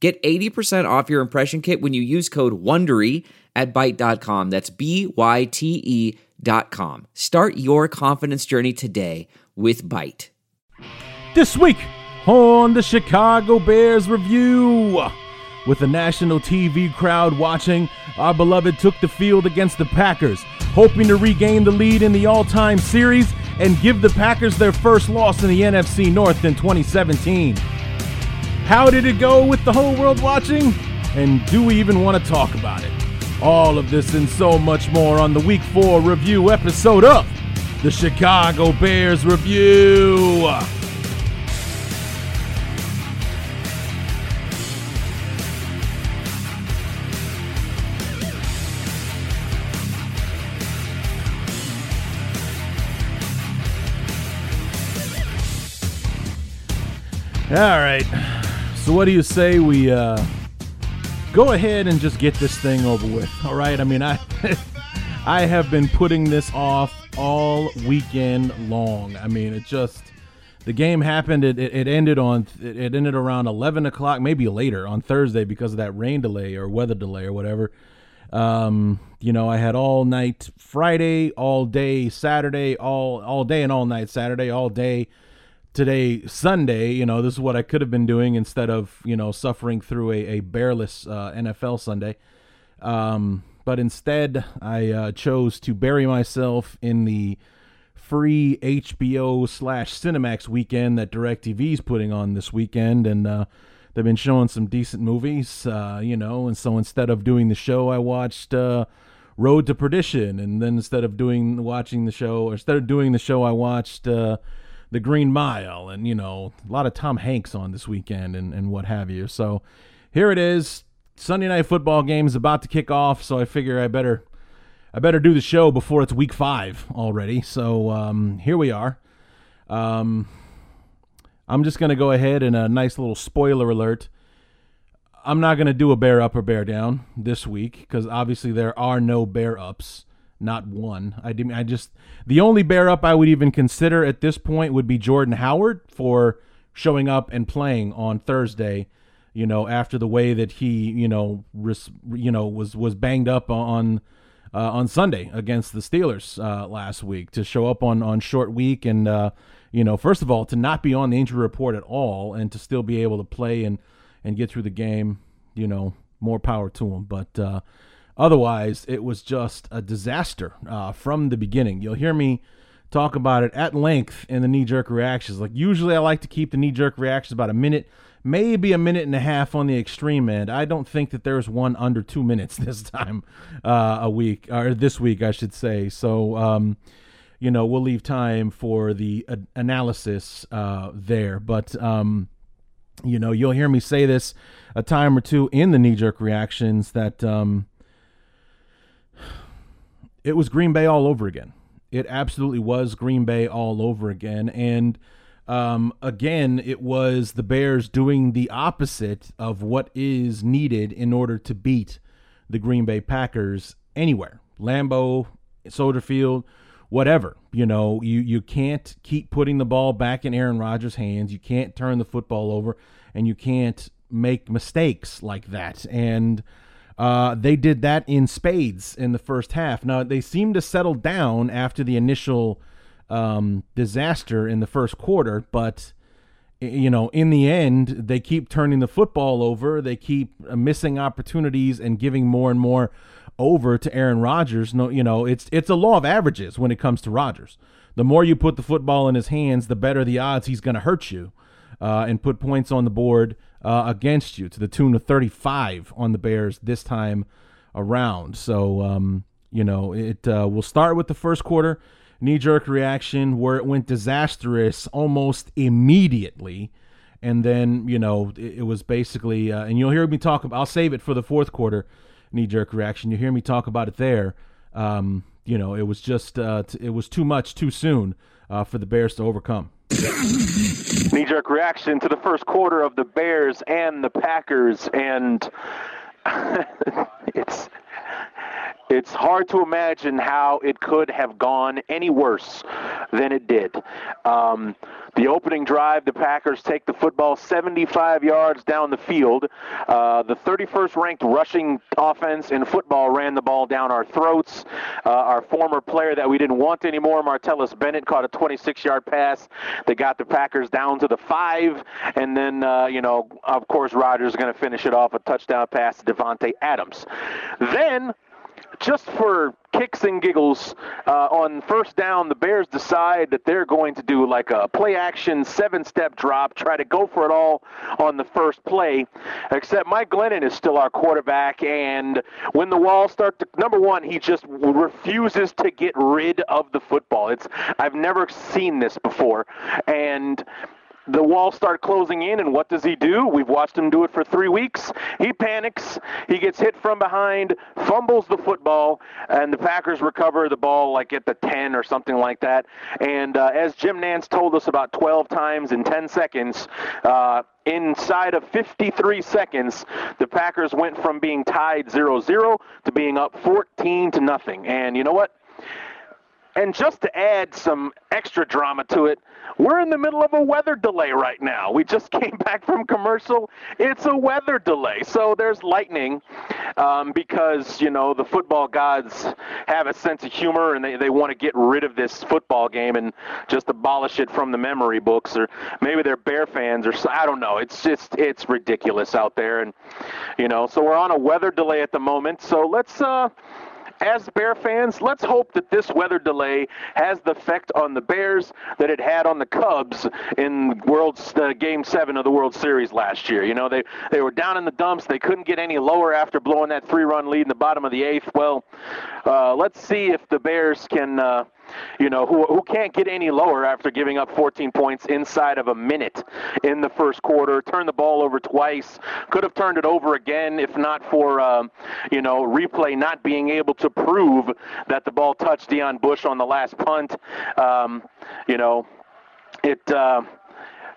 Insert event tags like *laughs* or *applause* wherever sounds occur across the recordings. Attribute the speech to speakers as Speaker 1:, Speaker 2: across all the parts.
Speaker 1: Get 80% off your impression kit when you use code WONDERY at Byte.com. That's B-Y-T-E dot com. Start your confidence journey today with Byte.
Speaker 2: This week on the Chicago Bears Review. With the national TV crowd watching, our beloved took the field against the Packers, hoping to regain the lead in the all-time series and give the Packers their first loss in the NFC North in 2017. How did it go with the whole world watching? And do we even want to talk about it? All of this and so much more on the Week 4 review episode of the Chicago Bears Review. All right. So what do you say we uh, go ahead and just get this thing over with? All right. I mean, I *laughs* I have been putting this off all weekend long. I mean, it just the game happened. It, it, it ended on it ended around eleven o'clock, maybe later on Thursday because of that rain delay or weather delay or whatever. Um, you know, I had all night Friday, all day Saturday, all all day and all night Saturday, all day today Sunday, you know, this is what I could have been doing instead of, you know, suffering through a, a bearless uh, NFL Sunday. Um, but instead, I uh, chose to bury myself in the free HBO slash Cinemax weekend that DirecTV is putting on this weekend. And uh, they've been showing some decent movies, uh, you know, and so instead of doing the show, I watched uh, Road to Perdition. And then instead of doing watching the show, or instead of doing the show, I watched uh, the Green Mile, and you know a lot of Tom Hanks on this weekend and and what have you. So here it is. Sunday night football game is about to kick off, so I figure I better I better do the show before it's week five already. So um, here we are. Um, I'm just gonna go ahead and a nice little spoiler alert. I'm not gonna do a bear up or bear down this week because obviously there are no bear ups not one. I didn't. I just the only bear up I would even consider at this point would be Jordan Howard for showing up and playing on Thursday. You know, after the way that he, you know, res, you know, was was banged up on uh, on Sunday against the Steelers uh, last week to show up on on short week and uh, you know, first of all, to not be on the injury report at all and to still be able to play and and get through the game. You know, more power to him. But uh, Otherwise, it was just a disaster uh, from the beginning. You'll hear me talk about it at length in the knee jerk reactions. Like, usually I like to keep the knee jerk reactions about a minute, maybe a minute and a half on the extreme end. I don't think that there's one under two minutes *laughs* this time uh, a week, or this week, I should say. So, um, you know, we'll leave time for the uh, analysis there. But, um, you know, you'll hear me say this a time or two in the knee jerk reactions that. Um, it was Green Bay all over again. It absolutely was Green Bay all over again. And um, again, it was the Bears doing the opposite of what is needed in order to beat the Green Bay Packers anywhere. Lambeau, Soldier Field, whatever. You know, you, you can't keep putting the ball back in Aaron Rodgers' hands. You can't turn the football over, and you can't make mistakes like that. And uh, they did that in spades in the first half. Now they seemed to settle down after the initial um, disaster in the first quarter, but you know, in the end, they keep turning the football over. They keep uh, missing opportunities and giving more and more over to Aaron Rodgers. No, you know, it's it's a law of averages when it comes to Rodgers. The more you put the football in his hands, the better the odds he's going to hurt you uh, and put points on the board uh, against you to the tune of 35 on the Bears this time around. So, um, you know, it uh, will start with the first quarter knee jerk reaction where it went disastrous almost immediately and then you know it, it was basically, uh, and you'll hear me talk. About, I'll save it for the fourth quarter knee jerk reaction. You hear me talk about it there. Um, you know, it was just uh, t- it was too much too soon uh, for the Bears to overcome.
Speaker 3: Knee jerk reaction to the first quarter of the Bears and the Packers, and *laughs* it's it's hard to imagine how it could have gone any worse than it did. Um, the opening drive, the Packers take the football 75 yards down the field. Uh, the 31st ranked rushing offense in football ran the ball down our throats. Uh, our former player that we didn't want anymore, Martellus Bennett, caught a 26 yard pass that got the Packers down to the five. And then, uh, you know, of course, Rodgers is going to finish it off a touchdown pass to Davante Adams. Then just for kicks and giggles, uh, on first down, the Bears decide that they're going to do like a play action seven step drop, try to go for it all on the first play. Except Mike Glennon is still our quarterback, and when the walls start to, number one, he just refuses to get rid of the football. It's I've never seen this before, and the walls start closing in, and what does he do? We've watched him do it for three weeks. He panics. He gets hit from behind, fumbles the football, and the Packers recover the ball like at the 10 or something like that. And uh, as Jim Nantz told us about 12 times in 10 seconds, uh, inside of 53 seconds, the Packers went from being tied 0-0 to being up 14 to nothing. And you know what? And just to add some extra drama to it, we're in the middle of a weather delay right now. We just *laughs* came back from commercial. It's a weather delay. So there's lightning um, because, you know, the football gods have a sense of humor and they, they want to get rid of this football game and just abolish it from the memory books. Or maybe they're Bear fans or I don't know. It's just, it's ridiculous out there. And, you know, so we're on a weather delay at the moment. So let's, uh, as Bear fans, let's hope that this weather delay has the effect on the Bears that it had on the Cubs in World uh, Game Seven of the World Series last year. You know, they they were down in the dumps. They couldn't get any lower after blowing that three-run lead in the bottom of the eighth. Well, uh, let's see if the Bears can. Uh, you know, who, who can't get any lower after giving up 14 points inside of a minute in the first quarter. Turned the ball over twice. Could have turned it over again if not for, um, you know, replay not being able to prove that the ball touched Deon Bush on the last punt. Um, you know, it. Uh,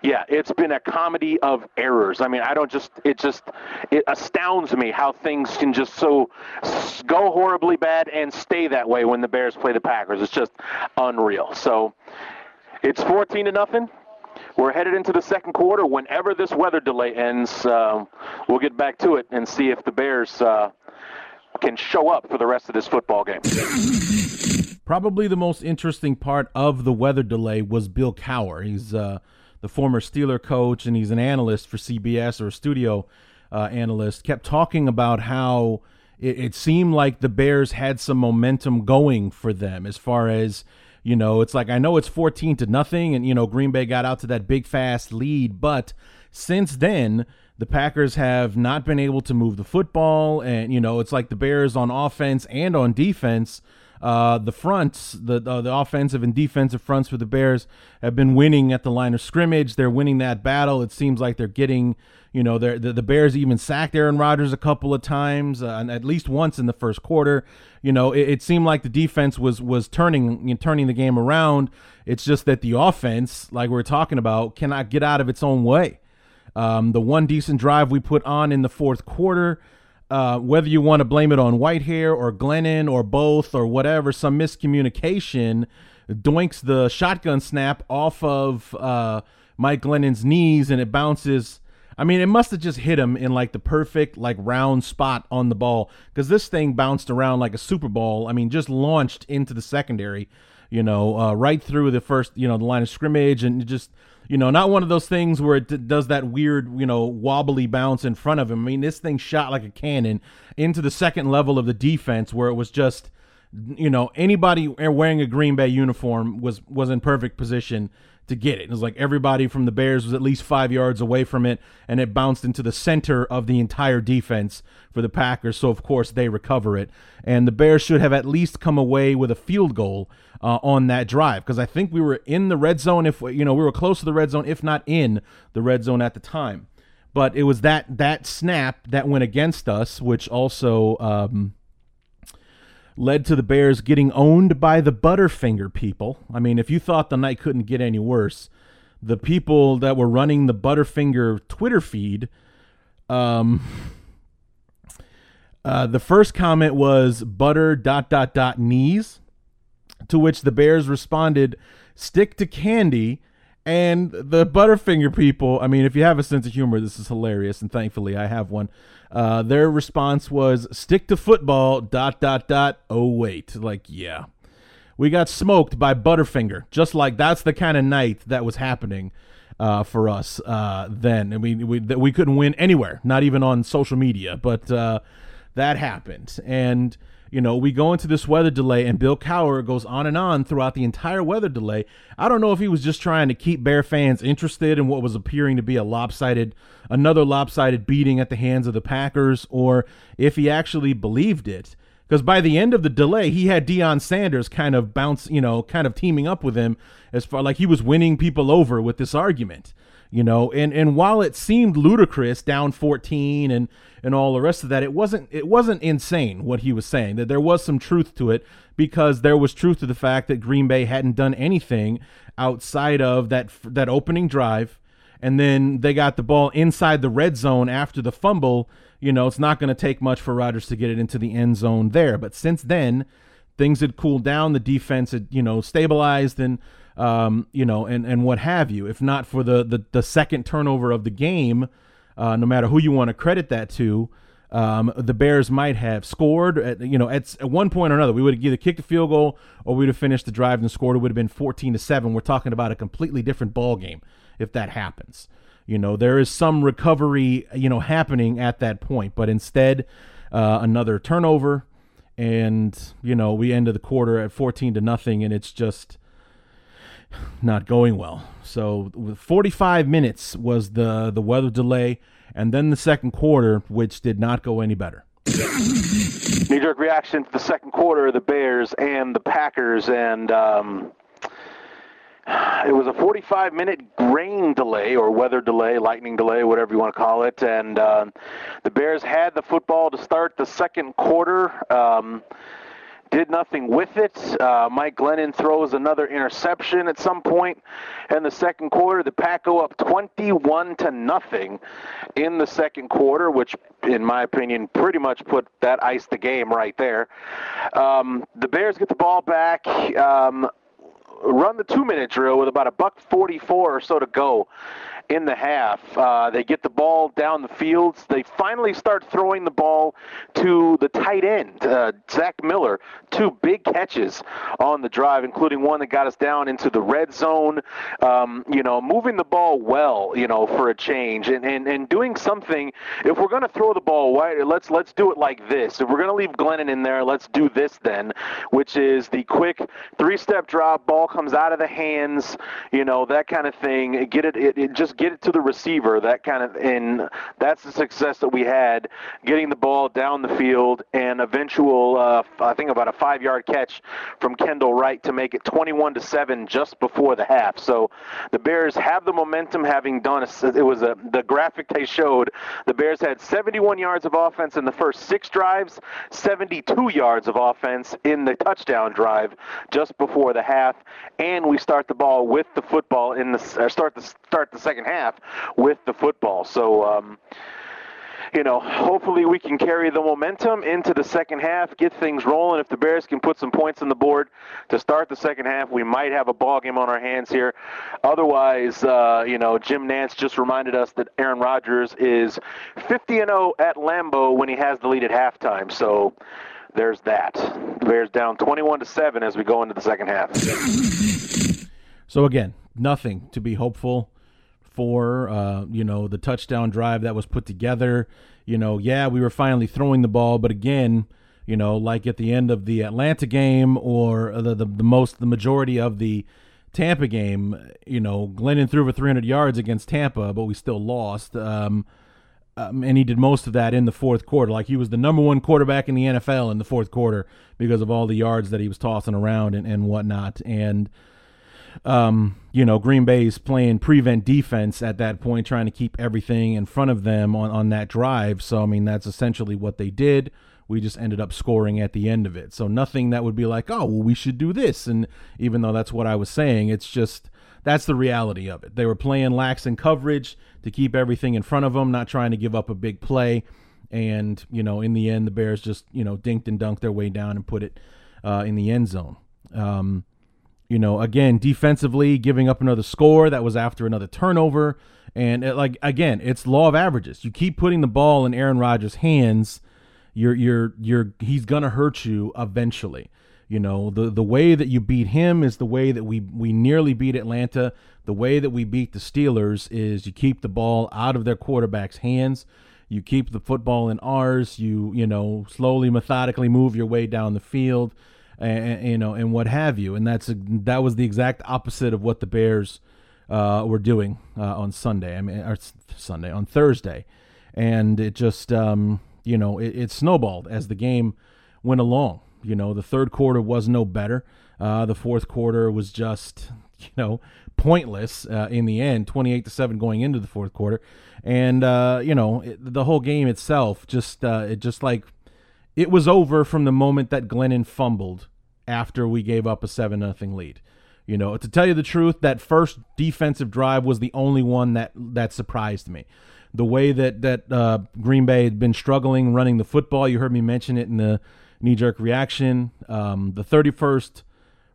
Speaker 3: yeah, it's been a comedy of errors. I mean, I don't just it just it astounds me how things can just so go horribly bad and stay that way when the Bears play the Packers. It's just unreal. So it's 14 to nothing. We're headed into the second quarter. Whenever this weather delay ends, uh, we'll get back to it and see if the Bears uh, can show up for the rest of this football game.
Speaker 2: Probably the most interesting part of the weather delay was Bill Cowher. He's uh, the former Steeler coach, and he's an analyst for CBS or a studio uh, analyst, kept talking about how it, it seemed like the Bears had some momentum going for them as far as you know, it's like I know it's 14 to nothing, and you know Green Bay got out to that big fast lead, but since then the Packers have not been able to move the football, and you know it's like the Bears on offense and on defense uh, the fronts, the the offensive and defensive fronts for the Bears have been winning at the line of scrimmage. They're winning that battle. It seems like they're getting, you know, the the Bears even sacked Aaron Rodgers a couple of times, uh, and at least once in the first quarter. You know, it, it seemed like the defense was was turning you know, turning the game around. It's just that the offense, like we are talking about, cannot get out of its own way. Um, the one decent drive we put on in the fourth quarter uh, whether you want to blame it on Whitehair or Glennon or both or whatever, some miscommunication doinks the shotgun snap off of uh, Mike Glennon's knees and it bounces. I mean, it must have just hit him in like the perfect, like round spot on the ball because this thing bounced around like a Super Bowl. I mean, just launched into the secondary, you know, uh, right through the first, you know, the line of scrimmage and just you know, not one of those things where it d- does that weird, you know, wobbly bounce in front of him. I mean, this thing shot like a cannon into the second level of the defense where it was just, you know, anybody wearing a Green Bay uniform was was in perfect position to get it. It was like everybody from the Bears was at least five yards away from it, and it bounced into the center of the entire defense for the Packers. So, of course, they recover it. And the Bears should have at least come away with a field goal uh, on that drive because I think we were in the red zone. If you know, we were close to the red zone, if not in the red zone at the time. But it was that that snap that went against us, which also. Um, led to the Bears getting owned by the Butterfinger people. I mean, if you thought the night couldn't get any worse, the people that were running the Butterfinger Twitter feed, um, uh, the first comment was butter dot dot dot knees, to which the Bears responded, stick to candy. And the Butterfinger people, I mean, if you have a sense of humor, this is hilarious, and thankfully I have one. Uh, their response was stick to football, dot, dot, dot. Oh, wait. Like, yeah. We got smoked by Butterfinger. Just like that's the kind of night that was happening uh, for us uh, then. I mean, we, we couldn't win anywhere, not even on social media, but uh, that happened. And you know, we go into this weather delay, and Bill Cowher goes on and on throughout the entire weather delay. I don't know if he was just trying to keep Bear fans interested in what was appearing to be a lopsided, another lopsided beating at the hands of the Packers, or if he actually believed it. Because by the end of the delay, he had Deion Sanders kind of bounce, you know, kind of teaming up with him as far like he was winning people over with this argument you know and and while it seemed ludicrous down 14 and and all the rest of that it wasn't it wasn't insane what he was saying that there was some truth to it because there was truth to the fact that Green Bay hadn't done anything outside of that that opening drive. And then they got the ball inside the red zone after the fumble. You know it's not going to take much for Rodgers to get it into the end zone there. But since then things had cooled down. The defense had you know stabilized and um, you know, and, and what have you. If not for the, the, the second turnover of the game, uh, no matter who you want to credit that to, um, the Bears might have scored. At, you know, at, at one point or another, we would have either kicked a field goal or we'd have finished the drive and scored. It would have been 14 to seven. We're talking about a completely different ball game if that happens. You know, there is some recovery, you know, happening at that point, but instead, uh, another turnover, and you know, we ended the quarter at 14 to nothing, and it's just not going well. So 45 minutes was the the weather delay, and then the second quarter, which did not go any better.
Speaker 3: Knee jerk reaction to the second quarter, the Bears and the Packers, and um, it was a 45 minute rain delay or weather delay, lightning delay, whatever you want to call it. And uh, the Bears had the football to start the second quarter. Um, did nothing with it. Uh, Mike Glennon throws another interception at some point in the second quarter. The Pack go up 21 to nothing in the second quarter, which, in my opinion, pretty much put that ice the game right there. Um, the Bears get the ball back. Um, run the two minute drill with about a buck 44 or so to go in the half. Uh, they get the ball down the fields. They finally start throwing the ball to the tight end, uh, Zach Miller. Two big catches on the drive, including one that got us down into the red zone. Um, you know, moving the ball well, you know, for a change, and and, and doing something. If we're going to throw the ball, why, let's let's do it like this. If we're going to leave Glennon in there, let's do this then, which is the quick three-step drop. Ball comes out of the hands, you know, that kind of thing. Get it, it, it just get it to the receiver, that kind of, and that's the success that we had getting the ball down the field and eventual, uh, I think about a five-yard catch from Kendall Wright to make it 21 to seven just before the half. So the Bears have the momentum, having done a, it was a the graphic they showed. The Bears had 71 yards of offense in the first six drives, 72 yards of offense in the touchdown drive just before the half, and we start the ball with the football in the start the start the second half half with the football. So, um, you know, hopefully we can carry the momentum into the second half, get things rolling. If the Bears can put some points on the board to start the second half, we might have a ball game on our hands here. Otherwise, uh, you know, Jim Nantz just reminded us that Aaron Rodgers is 50 and 0 at Lambeau when he has the lead at halftime. So there's that. The Bears down 21 to 7 as we go into the second half.
Speaker 2: So again, nothing to be hopeful for. Uh, you know, the touchdown drive that was put together. You know, yeah, we were finally throwing the ball, but again, you know, like at the end of the Atlanta game or the the, the most the majority of the Tampa game, you know, Glennon threw over 300 yards against Tampa, but we still lost. Um, um, and he did most of that in the fourth quarter. Like he was the number one quarterback in the NFL in the fourth quarter because of all the yards that he was tossing around and, and whatnot. And, um, you know, Green Bay's playing prevent defense at that point, trying to keep everything in front of them on, on that drive. So, I mean, that's essentially what they did. We just ended up scoring at the end of it. So, nothing that would be like, oh, well, we should do this. And even though that's what I was saying, it's just that's the reality of it. They were playing lax in coverage to keep everything in front of them, not trying to give up a big play. And, you know, in the end, the Bears just, you know, dinked and dunked their way down and put it uh, in the end zone. Um, you know, again, defensively, giving up another score that was after another turnover. And it, like again, it's law of averages. You keep putting the ball in Aaron Rodgers' hands, you're you're you're he's gonna hurt you eventually. You know, the the way that you beat him is the way that we we nearly beat Atlanta. The way that we beat the Steelers is you keep the ball out of their quarterback's hands. You keep the football in ours. You you know slowly, methodically move your way down the field, and, you know, and what have you. And that's that was the exact opposite of what the Bears uh, were doing uh, on Sunday. I mean, or Sunday on Thursday, and it just um, you know it, it snowballed as the game went along. You know, the third quarter was no better. Uh, the fourth quarter was just, *laughs* you know, pointless uh, in the end, 28 to 7 going into the fourth quarter. And, uh, you know, it, the whole game itself just, uh, it just like, it was over from the moment that Glennon fumbled after we gave up a 7 nothing lead. You know, to tell you the truth, that first defensive drive was the only one that that surprised me. The way that that uh, Green Bay had been struggling running the football, you heard me mention it in the knee jerk reaction. Um, the 31st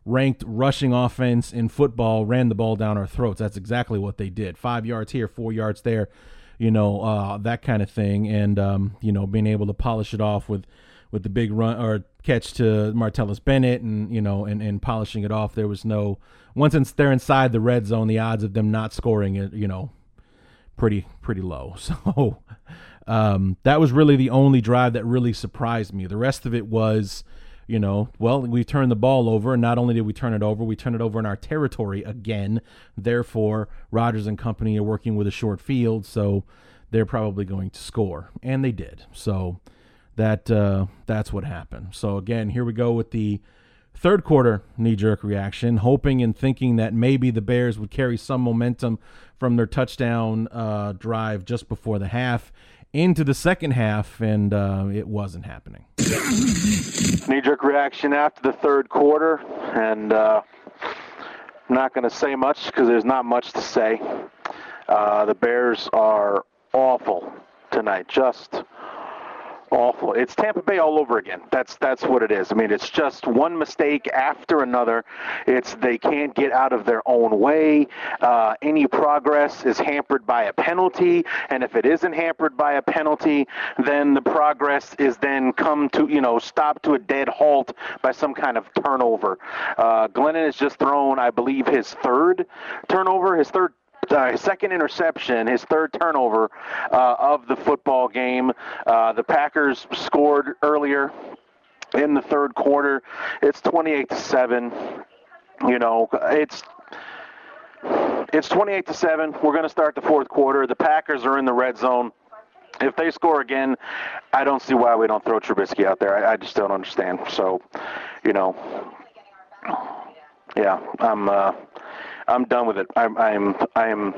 Speaker 2: ranked rushing offense in football ran the ball down our throats. That's exactly what they did. Five yards here, four yards there, you know, uh, that kind of thing. And, um, you know, being able to polish it off with, with the big run or catch to Martellus Bennett and, you know, and, and polishing it off. There was no, once they're inside the red zone, the odds of them not scoring it, you know, pretty, pretty low. *laughs* So, um, that was really the only drive that really surprised me. The rest of it was, you know, well, we turned the ball over, and not only did we turn it over, we turned it over in our territory again. Therefore, Rodgers and company are working with a short field, so they're probably going to score, and they did. So that uh, that's what happened. So again, here we go with the third quarter knee jerk reaction, hoping and thinking that maybe the Bears would carry some momentum from their touchdown uh, drive just before the half into the second half, and uh, it wasn't happening.
Speaker 3: Knee jerk reaction after the third quarter, and uh, I'm not going to say much because there's not much to say. Uh, the Bears are awful tonight, just awful. It's Tampa Bay all over again. That's that's what it is. I mean, it's just one mistake after another. It's they can't get out of their own way. Uh, any progress is hampered by a penalty, and if it isn't hampered by a penalty, then the progress is then come to you know stop to a dead halt by some kind of turnover. Uh, Glennon has just thrown, I believe, his third turnover, his third uh, his second interception, his third turnover uh, of the football game. Uh, the Packers scored earlier in the third quarter. It's 28 to 7. You know, it's it's 28 to 7. We're going to start the fourth quarter. The Packers are in the red zone. If they score again, I don't see why we don't throw Trubisky out there. I, I just don't understand. So, you know, yeah, I'm uh, I'm done with it. I'm I'm I'm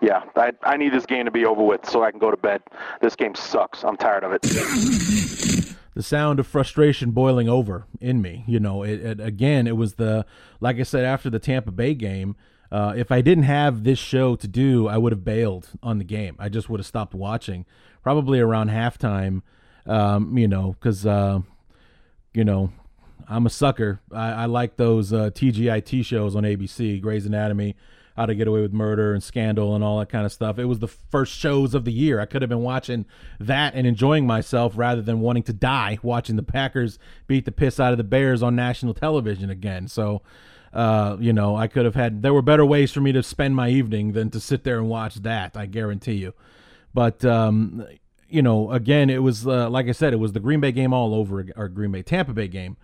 Speaker 3: yeah, I, I need this game to be over with so I can go to bed. This game sucks. I'm tired of it. *coughs*
Speaker 2: the sound of frustration boiling over in me. You know, it, it, again, it was the like I said after the Tampa Bay game. Uh, if I didn't have this show to do, I would have bailed on the game. I just would have stopped watching, probably around halftime. Um, you know, because uh, you know I'm a sucker. I, I like those uh, TGIT shows on ABC, Grey's Anatomy, How to Get Away with Murder, and Scandal, and all that kind of stuff. It was the first shows of the year. I could have been watching that and enjoying myself rather than wanting to die watching the Packers beat the piss out of the Bears on national television again. So, uh, you know, I could have had. There were better ways for me to spend my evening than to sit there and watch that. I guarantee you. But um, you know, again, it was uh, like I said, it was the Green Bay game all over, or Green Bay Tampa Bay game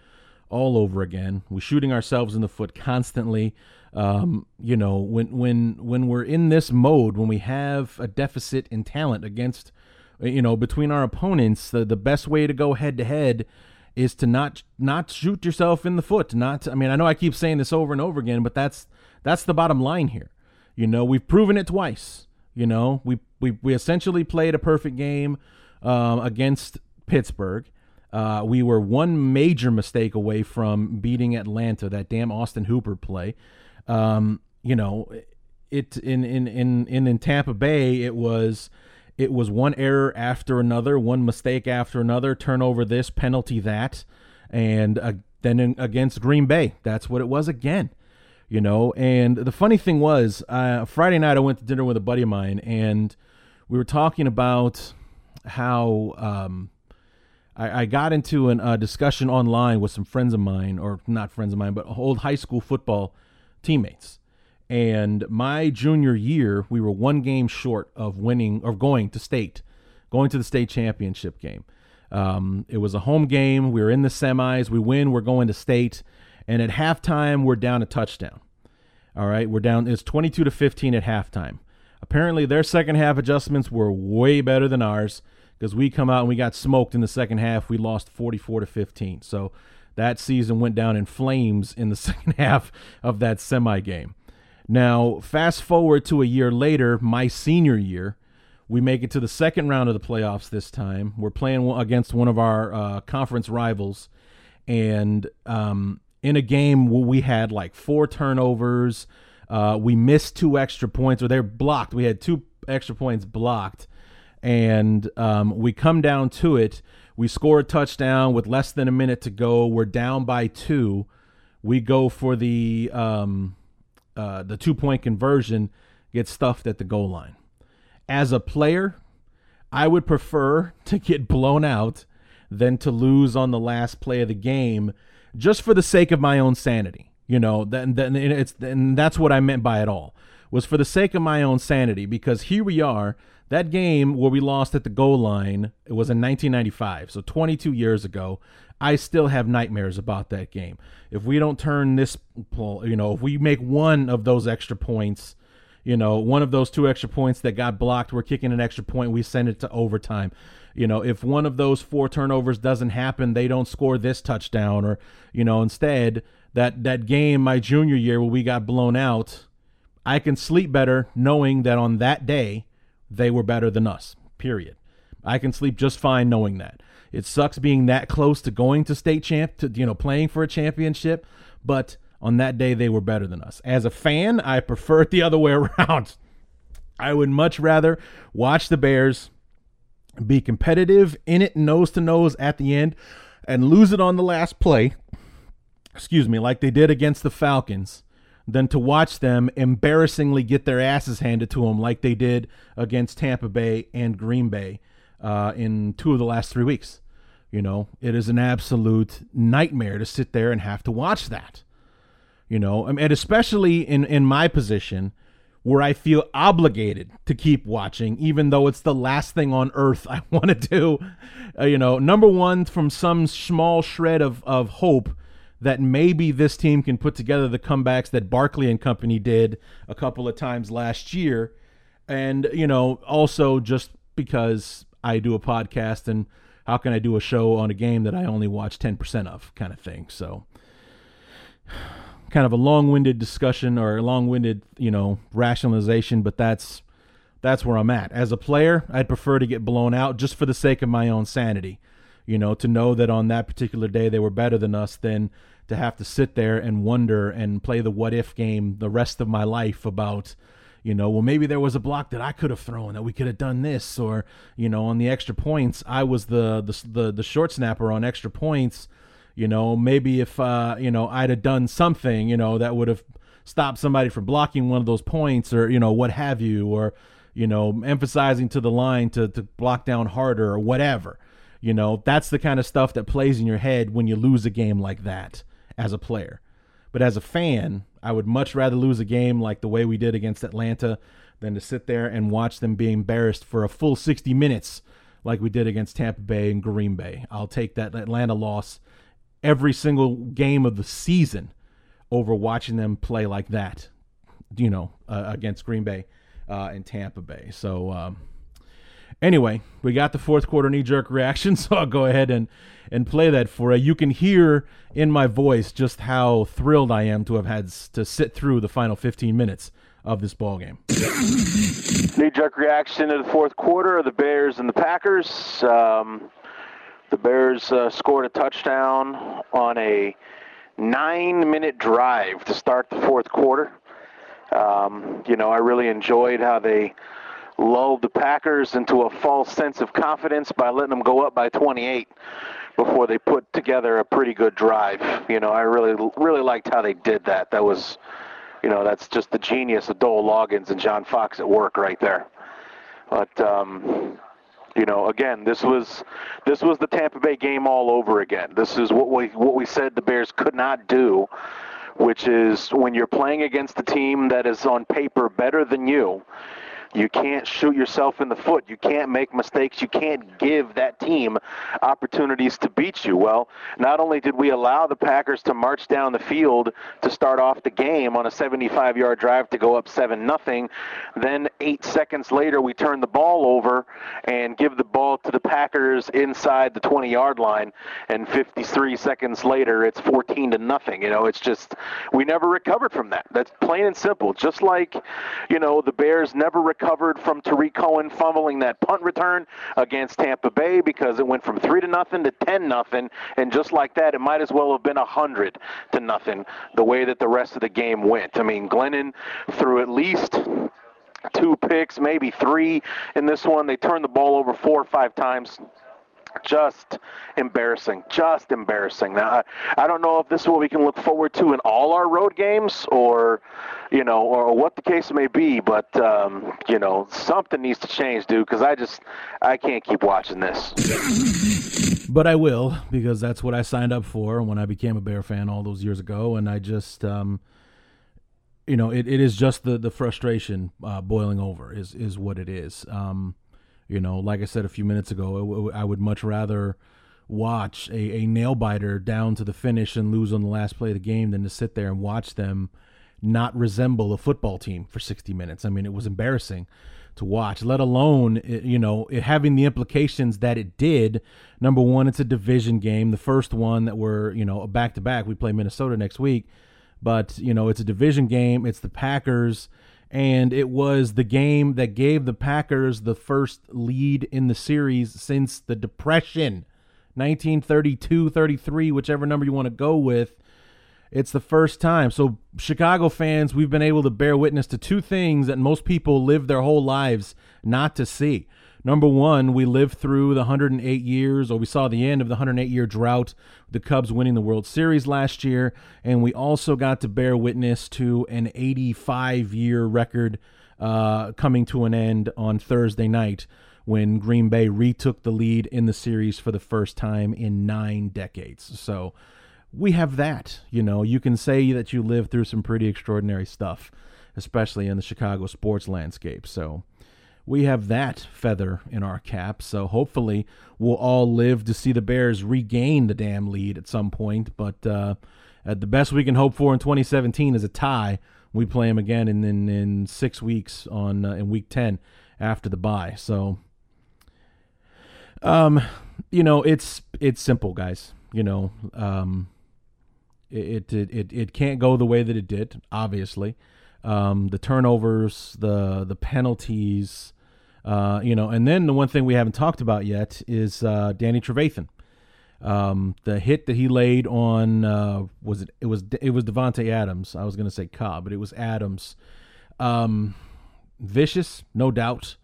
Speaker 2: all over again. We're shooting ourselves in the foot constantly. Um, you know, when when when we're in this mode, when we have a deficit in talent against, you know, between our opponents, the the best way to go head to head is to not not shoot yourself in the foot. Not, I mean, I know I keep saying this over and over again, but that's that's the bottom line here. You know, we've proven it twice. You know, we we we essentially played a perfect game um, against Pittsburgh. Uh, we were one major mistake away from beating Atlanta. That damn Austin Hooper play. Um, you know, it in in in in in Tampa Bay, it was it was one error after another, one mistake after another, turnover this, penalty that, and uh, then in, against Green Bay, that's what it was again. You know, and the funny thing was, uh, Friday night I went to dinner with a buddy of mine, and we were talking about how um, I, I, got into a uh, discussion online with some friends of mine, or not friends of mine, but old high school football teammates. And my junior year, we were one game short of winning or going to state, going to the state championship game. Um, it was a home game. We were in the semis. We win. We're going to state. And at halftime, we're down a touchdown. All right. We're down. It's 22 to 15 at halftime. Apparently, their second half adjustments were way better than ours because we come out and we got smoked in the second half. We lost 44 to 15. So that season went down in flames in the *laughs* second half of that semi game. Now, fast forward to a year later, my senior year, we make it to the second round of the playoffs this time. We're playing against one of our uh, conference rivals, and um, in a game where we had like four turnovers, uh, we missed two extra points, or they're blocked. We had two extra points blocked, and um, we come down to it. We score a touchdown with less than a minute to go. We're down by two. We go for the um, uh, the two point conversion, get stuffed at the goal line. As a player, I would prefer *laughs* to get blown out than to lose on the last play of the game, just for the sake of my own sanity. You know, then then it's and that's what I meant by it all was for the sake of my own sanity because here we are that game where we lost at the goal line, it was in 1995, so 22 years ago. I still have nightmares about that game. If we don't turn this, you know, if we make one of those extra points, you know, one of those two extra points that got blocked, we're kicking an extra point, we send it to overtime. You know, if one of those four turnovers doesn't happen, they don't score this touchdown, or you know, instead that that game my junior year where we got blown out, I can sleep better knowing that on that day they were better than us. Period. I can sleep just fine knowing that. It sucks being that close to going to state champ to you know playing for a championship, but on that day they were better than us. As a fan, I prefer it the other way *laughs* around. I would much rather watch the Bears be competitive in it nose to nose at the end and lose it on the last play. Excuse me, like they did against the Falcons than to watch them embarrassingly get their asses handed to them like they did against Tampa Bay and Green Bay uh, in two of the last three weeks. You know, it is an absolute nightmare to sit there and have to watch that. You know, and especially in in my position where I feel obligated to keep watching, even though it's the last thing on earth *laughs* I want to do. Uh, you know, number one, from some small shred of, of hope that maybe this team can put together the comebacks that Barkley and company did a couple of times last year. And, you know, also just because I do a podcast and how can I do a show on a game that I only watch 10% of kind of thing. So kind of a long-winded discussion or a long-winded, you know, rationalization, but that's that's where I'm at. As a player, I'd prefer to get blown out just for the sake of my own sanity. You know, to know that on that particular day they were better than us than to have to sit there and wonder and play the what if game the rest of my life about you know well maybe there was a block that I could have thrown that we could have done this or you know on the extra points I was the the the, the short snapper on extra points you know maybe if uh you know I'd have done something you know that would have stopped somebody from blocking one of those points or you know what have you or you know emphasizing to the line to to block down harder or whatever. You know that's the kind of stuff that plays in your head when you lose a game like that as a player. But as a fan, I would much rather lose a game like the way we did against Atlanta than to sit there and watch them be embarrassed for a full 60 minutes like we did against Tampa Bay and Green Bay. I'll take that Atlanta loss every single game of the season over watching them play like that, you know, uh, against Green Bay uh, and Tampa Bay. So, um, anyway, we got the fourth quarter knee jerk reaction, *laughs* so I'll go ahead and, and play that for you. You can hear in my voice just how thrilled I am to have had to sit through the final 15 minutes of this ball game.
Speaker 3: Knee jerk reaction to the fourth quarter of the Bears and the Packers. Um, the Bears uh, scored a touchdown on a nine minute drive to start the fourth quarter. Um, you know, I really enjoyed how they lulled the Packers into a false sense of confidence by letting them go up by 28 before they put together a pretty good drive. You know, I really really liked how they did that. That was, you know, that's just the genius of Dowell Loggins and John Fox at work right there. But um, you know, again, this was this was the Tampa Bay game all over again. This is what we what we said the Bears could not do, which is when you're playing against a team that is on paper better than you you can't shoot yourself in the foot. You can't make mistakes. You can't give that team opportunities to beat you. Well, not only did we allow the Packers to march down the field to start off the game on a 75 yard drive to go up 7 nothing, then eight seconds later we turn the ball over and give the ball to the Packers inside the 20 yard line, and 53 seconds later it's 14 to nothing. You know, it's just, we never recovered from that. That's plain and simple. Just like, you know, the Bears never recovered recovered from Tarik Cohen fumbling that punt return against Tampa Bay because it went from three to nothing to ten nothing, and just like that, it might as well have been a hundred to nothing. The way that the rest of the game went. I mean, Glennon threw at least two picks, maybe three in this one. They turned the ball over four or five times just embarrassing. Just embarrassing. Now, I, I don't know if this is what we can look forward to in all our road games, or you know, or what the case may be. But um, you know, something needs to change, dude. Because I just I can't keep watching this.
Speaker 2: But I will because that's what I signed up for when I became a Bear fan all those years ago, and I just. Um, you know, it, it is just the the frustration uh, boiling over is is what it is. Um, you know, like I said a few minutes ago, I would much rather watch a, a nail biter down to the finish and lose on the last play of the game than to sit there and watch them not resemble a football team for 60 minutes. I mean, it was embarrassing to watch, let alone, you know, it having the implications that it did. Number one, it's a division game. The first one that we're, you know, back to back, we play Minnesota next week. But, you know, it's a division game. It's the Packers and it was the game that gave the Packers the first lead in the series since the Depression, 1932, 33, whichever number you want to go with. It's the first time. So, Chicago fans, we've been able to bear witness to two things that most people live their whole lives not to see. Number one, we lived through the 108 years, or we saw the end of the 108 year drought, the Cubs winning the World Series last year, and we also got to bear witness to an 85 year record uh, coming to an end on Thursday night when Green Bay retook the lead in the series for the first time in nine decades. So we have that. You know, you can say that you lived through some pretty extraordinary stuff, especially in the Chicago sports landscape. So we have that feather in our cap. So hopefully we'll all live to see the Bears regain the damn lead at some point. But uh, the best we can hope for in 2017 is a tie. We play them again in in, in six weeks on uh, in week 10 after the bye. So, um, you know, it's it's simple, guys. You know, um, it it it, it can't go the way that it did. Obviously. Um, the turnovers, the the penalties, uh, you know, and then the one thing we haven't talked about yet is uh, Danny Trevathan. Um, the hit that he laid on uh, was it? It was it was Davante Adams. I was going to say Cobb, but it was Adams. Um, vicious, no doubt.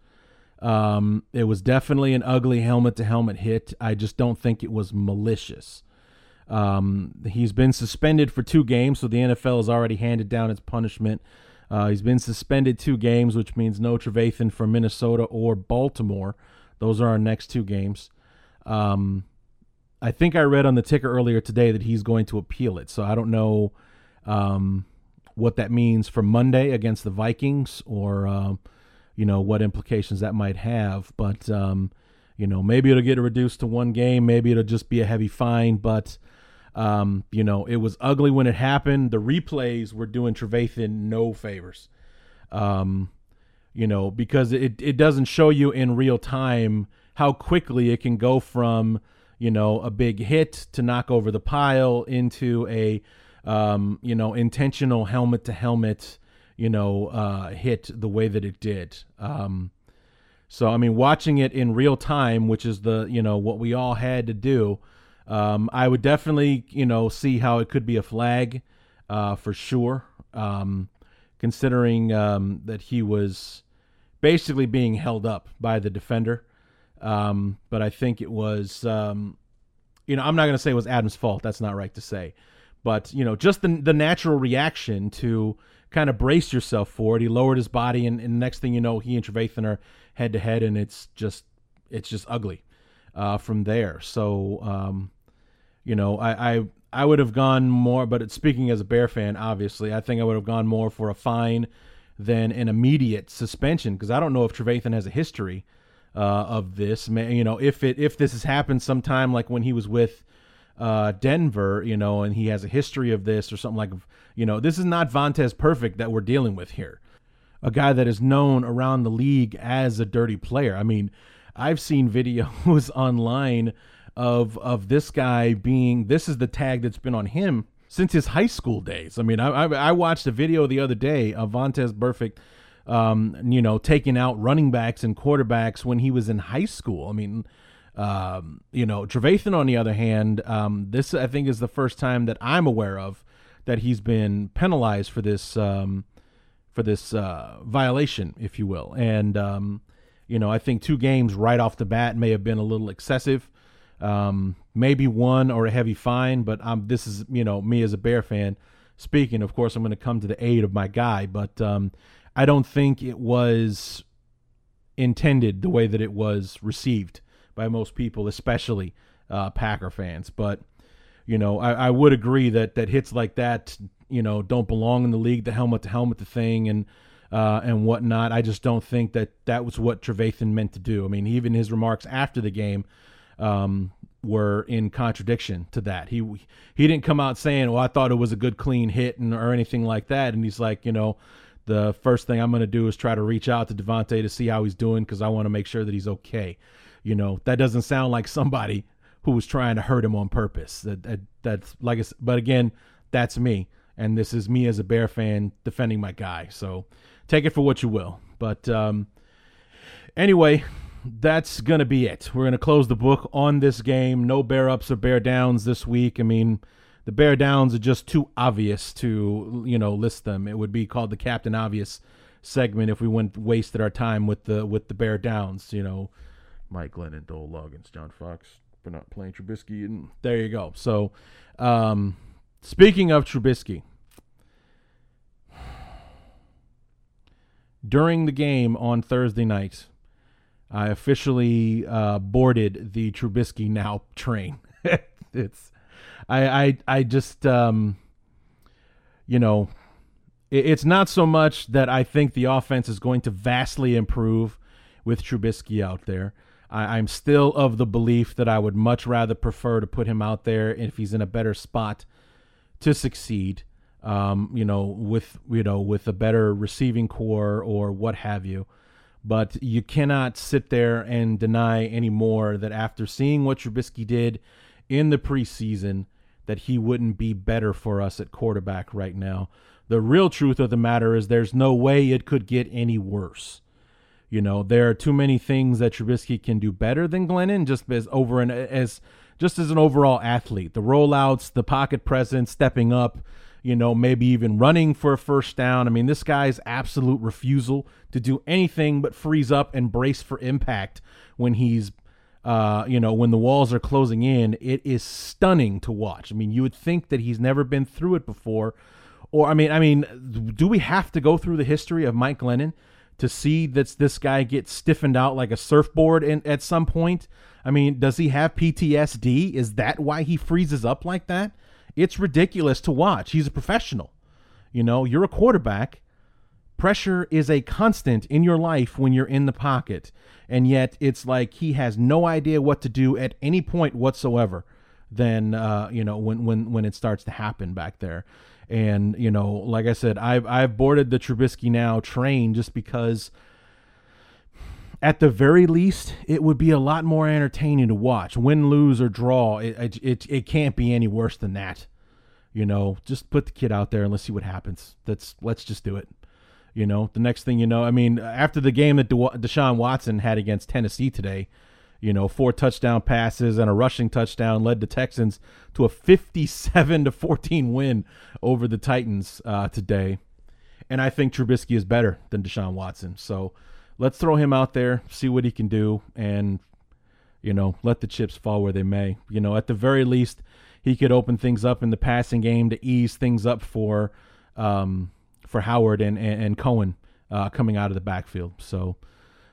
Speaker 2: Um, it was definitely an ugly helmet to helmet hit. I just don't think it was malicious. Um, he's been suspended for two games, so the NFL has already handed down its punishment. Uh, he's been suspended two games, which means no Trevathan for Minnesota or Baltimore. Those are our next two games. Um, I think I read on the ticker earlier today that he's going to appeal it. So I don't know um, what that means for Monday against the Vikings or, uh, you know, what implications that might have. But, um, you know, maybe it'll get reduced to one game. Maybe it'll just be a heavy fine. But Um, you know, it was ugly when it happened. The replays were doing Trevathan no favors. Um, you know, because it, it doesn't show you in real time how quickly it can go from, you know, a big hit to knock over the pile into a, um, you know, intentional helmet to helmet, you know, uh, hit the way that it did. Um, so, I mean, watching it in real time, which is the, you know, what we all had to do, um, I would definitely, you know, see how it could be a flag uh, for sure. Um, considering um, that he was basically being held up by the defender. Um, but I think it was, um, you know, I'm not going to say it was Adams' fault. That's not right to say. But, you know, just the, the natural reaction to kind of brace yourself for it. He lowered his body, and, and next thing you know, he and Trevathan are head to head, and it's just, it's just ugly uh, from there. So, um, you know, I, I I would have gone more, but speaking as a Bear fan, obviously, I think I would have gone more for a fine than an immediate suspension because I don't know if Trevathan has a history uh, of this. You know, if it if this has happened sometime like when he was with uh, Denver, you know, and he has a history of this or something like, you know, this is not Vontaze Burfict that we're dealing with here. A guy that is known around the league as a dirty player. I mean, I've seen videos *laughs* online of of this guy being this is the tag that's been on him since his high school days. I mean, I I, I watched a video the other day of Vontaze Burfict, um, you know, taking out running backs and quarterbacks when he was in high school. I mean, um, you know, Trevathan on the other hand, um, this I think is the first time that I'm aware of that he's been penalized for this um, for this uh, violation, if you will, and. Um, you know, I think two games right off the bat may have been a little excessive. Um, maybe one or a heavy fine, but um, this is you know me as a Bear fan speaking. Of course, I'm going to come to the aid of my guy, but um, I don't think it was intended the way that it was received by most people, especially uh, Packer fans. But you know, I, I would agree that that hits like that, you know, don't belong in the league. The helmet to helmet, the thing, and uh, and whatnot. I just don't think that that was what Trevathan meant to do. I mean, even his remarks after the game um, were in contradiction to that. He he didn't come out saying, "Well, I thought it was a good clean hit," and or anything like that. And he's like, you know, the first thing I'm going to do is try to reach out to Davante to see how he's doing because I want to make sure that he's okay. You know, that doesn't sound like somebody who was trying to hurt him on purpose. That, that that's like, I, but again, that's me, and this is me as a Bear fan defending my guy. So take it for what you will. But um, anyway, that's going to be it. We're going to close the book on this game. No bear ups or bear downs this week. I mean, the bear downs are just too obvious to, you know, list them. It would be called the Captain Obvious segment if we went wasted our time with the with the bear downs, you know, Mike Glennon, Dowell Loggains, John Fox, but not playing Trubisky and there you go. So, um speaking of Trubisky, during the game on Thursday night, I officially uh, boarded the Trubisky now train. *laughs* it's, I, I, I just, um, you know, it, it's not so much that I think the offense is going to vastly improve with Trubisky out there. I, I'm still of the belief that I would much rather prefer to put him out there if he's in a better spot to succeed. Um, you know, with you know, with a better receiving corps or what have you. But you cannot sit there and deny anymore that after seeing what Trubisky did in the preseason, that he wouldn't be better for us at quarterback right now. The real truth of the matter is there's no way it could get any worse. You know, there are too many things that Trubisky can do better than Glennon, just as over an as just as an overall athlete. The rollouts, the pocket presence, stepping up, you know, maybe even running for a first down. I mean, this guy's absolute refusal to do anything but freeze up and brace for impact when he's, uh, you know, when the walls are closing in. It is stunning to watch. I mean, you would think that he's never been through it before. Or, I mean, I mean, do we have to go through the history of Mike Glennon to see that this guy get stiffened out like a surfboard in, at some point? I mean, does he have PTSD? Is that why he freezes up like that? It's ridiculous to watch. He's a professional. You know, you're a quarterback. Pressure is a constant in your life when you're in the pocket. And yet it's like he has no idea what to do at any point whatsoever. than uh, you know when when when it starts to happen back there. And you know, like I said, I've I've boarded the Trubisky now train just because at the very least, it would be a lot more entertaining to watch. Win, lose, or draw, it, it, it can't be any worse than that. You know, just put the kid out there and let's see what happens. That's let's just do it. You know, the next thing you know, I mean, after the game that De- Deshaun Watson had against Tennessee today, you know, four touchdown passes and a rushing touchdown led the Texans to a 57 to 14 win over the Titans uh, today. And I think Trubisky is better than Deshaun Watson. So let's throw him out there, see what he can do, and you know, let the chips fall where they may. You know, at the very least, he could open things up in the passing game to ease things up for um, for Howard and and, and Cohen uh, coming out of the backfield. So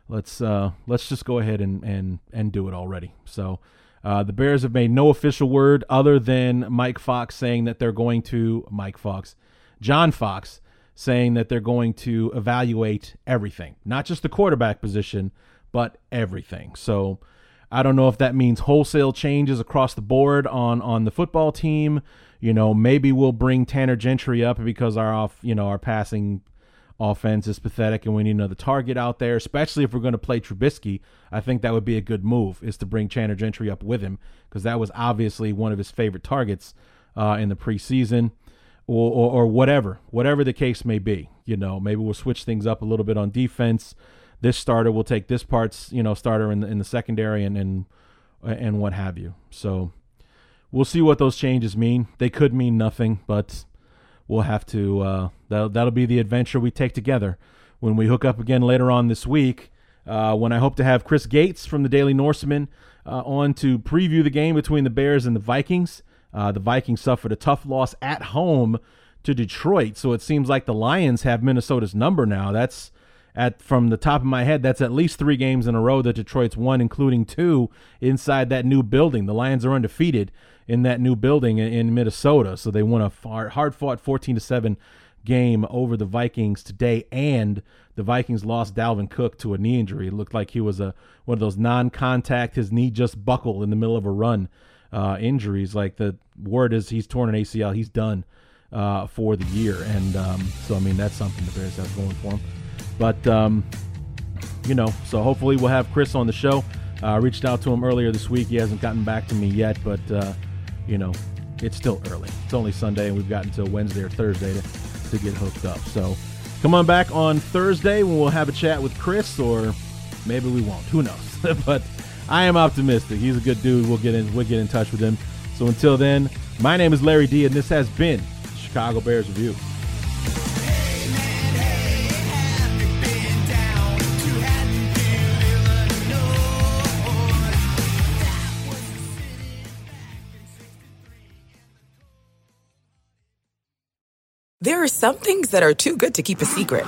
Speaker 2: let's uh, let's just go ahead and and and do it already. So. Uh, the Bears have made no official word other than Mike Fox saying that they're going to Mike Fox, John Fox saying that they're going to evaluate everything, not just the quarterback position, but everything. So I don't know if that means wholesale changes across the board on on the football team. You know, maybe we'll bring Tanner Gentry up because our off, you know, our passing offense is pathetic and we need another target out there, especially if we're going to play Trubisky. I think that would be a good move is to bring Tanner Gentry up with him because that was obviously one of his favorite targets uh, in the preseason or, or, or whatever, whatever the case may be. You know, maybe we'll switch things up a little bit on defense. This starter will take this part's, you know, starter in the, in the secondary and, and and what have you. So we'll see what those changes mean. They could mean nothing, but we'll have to. Uh, that'll that'll be the adventure we take together when we hook up again later on this week. Uh, when I hope to have Chris Gates from the Daily Norseman uh, on to preview the game between the Bears and the Vikings. Uh, the Vikings suffered a tough loss at home to Detroit, so it seems like the Lions have Minnesota's number now. That's at from the top of my head, that's at least three games in a row that Detroit's won, including two inside that new building. The Lions are undefeated in that new building in, in Minnesota, so they won a hard fought 14 to seven game over the Vikings today, and the Vikings lost Dalvin Cook to a knee injury. It looked like he was a one of those non-contact, his knee just buckled in the middle of a run uh, injuries. Like the word is he's torn an ACL. He's done uh, for the year. And um, so, I mean, that's something the Bears have going for him. But, um, you know, so hopefully we'll have Chris on the show. I uh, reached out to him earlier this week. He hasn't gotten back to me yet, but, uh, you know, it's still early. It's only Sunday, and we've got until Wednesday or Thursday to, to get hooked up. So come on back on Thursday when we'll have a chat with Chris, or maybe we won't. Who knows? *laughs* but I am optimistic. He's a good dude. We'll get in. We'll get in touch with him. So until then, my name is Larry D, and this has been Chicago Bears Review.
Speaker 4: There are some things that are too good to keep a secret.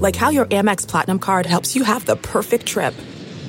Speaker 4: Like how your Amex Platinum card helps you have the perfect trip.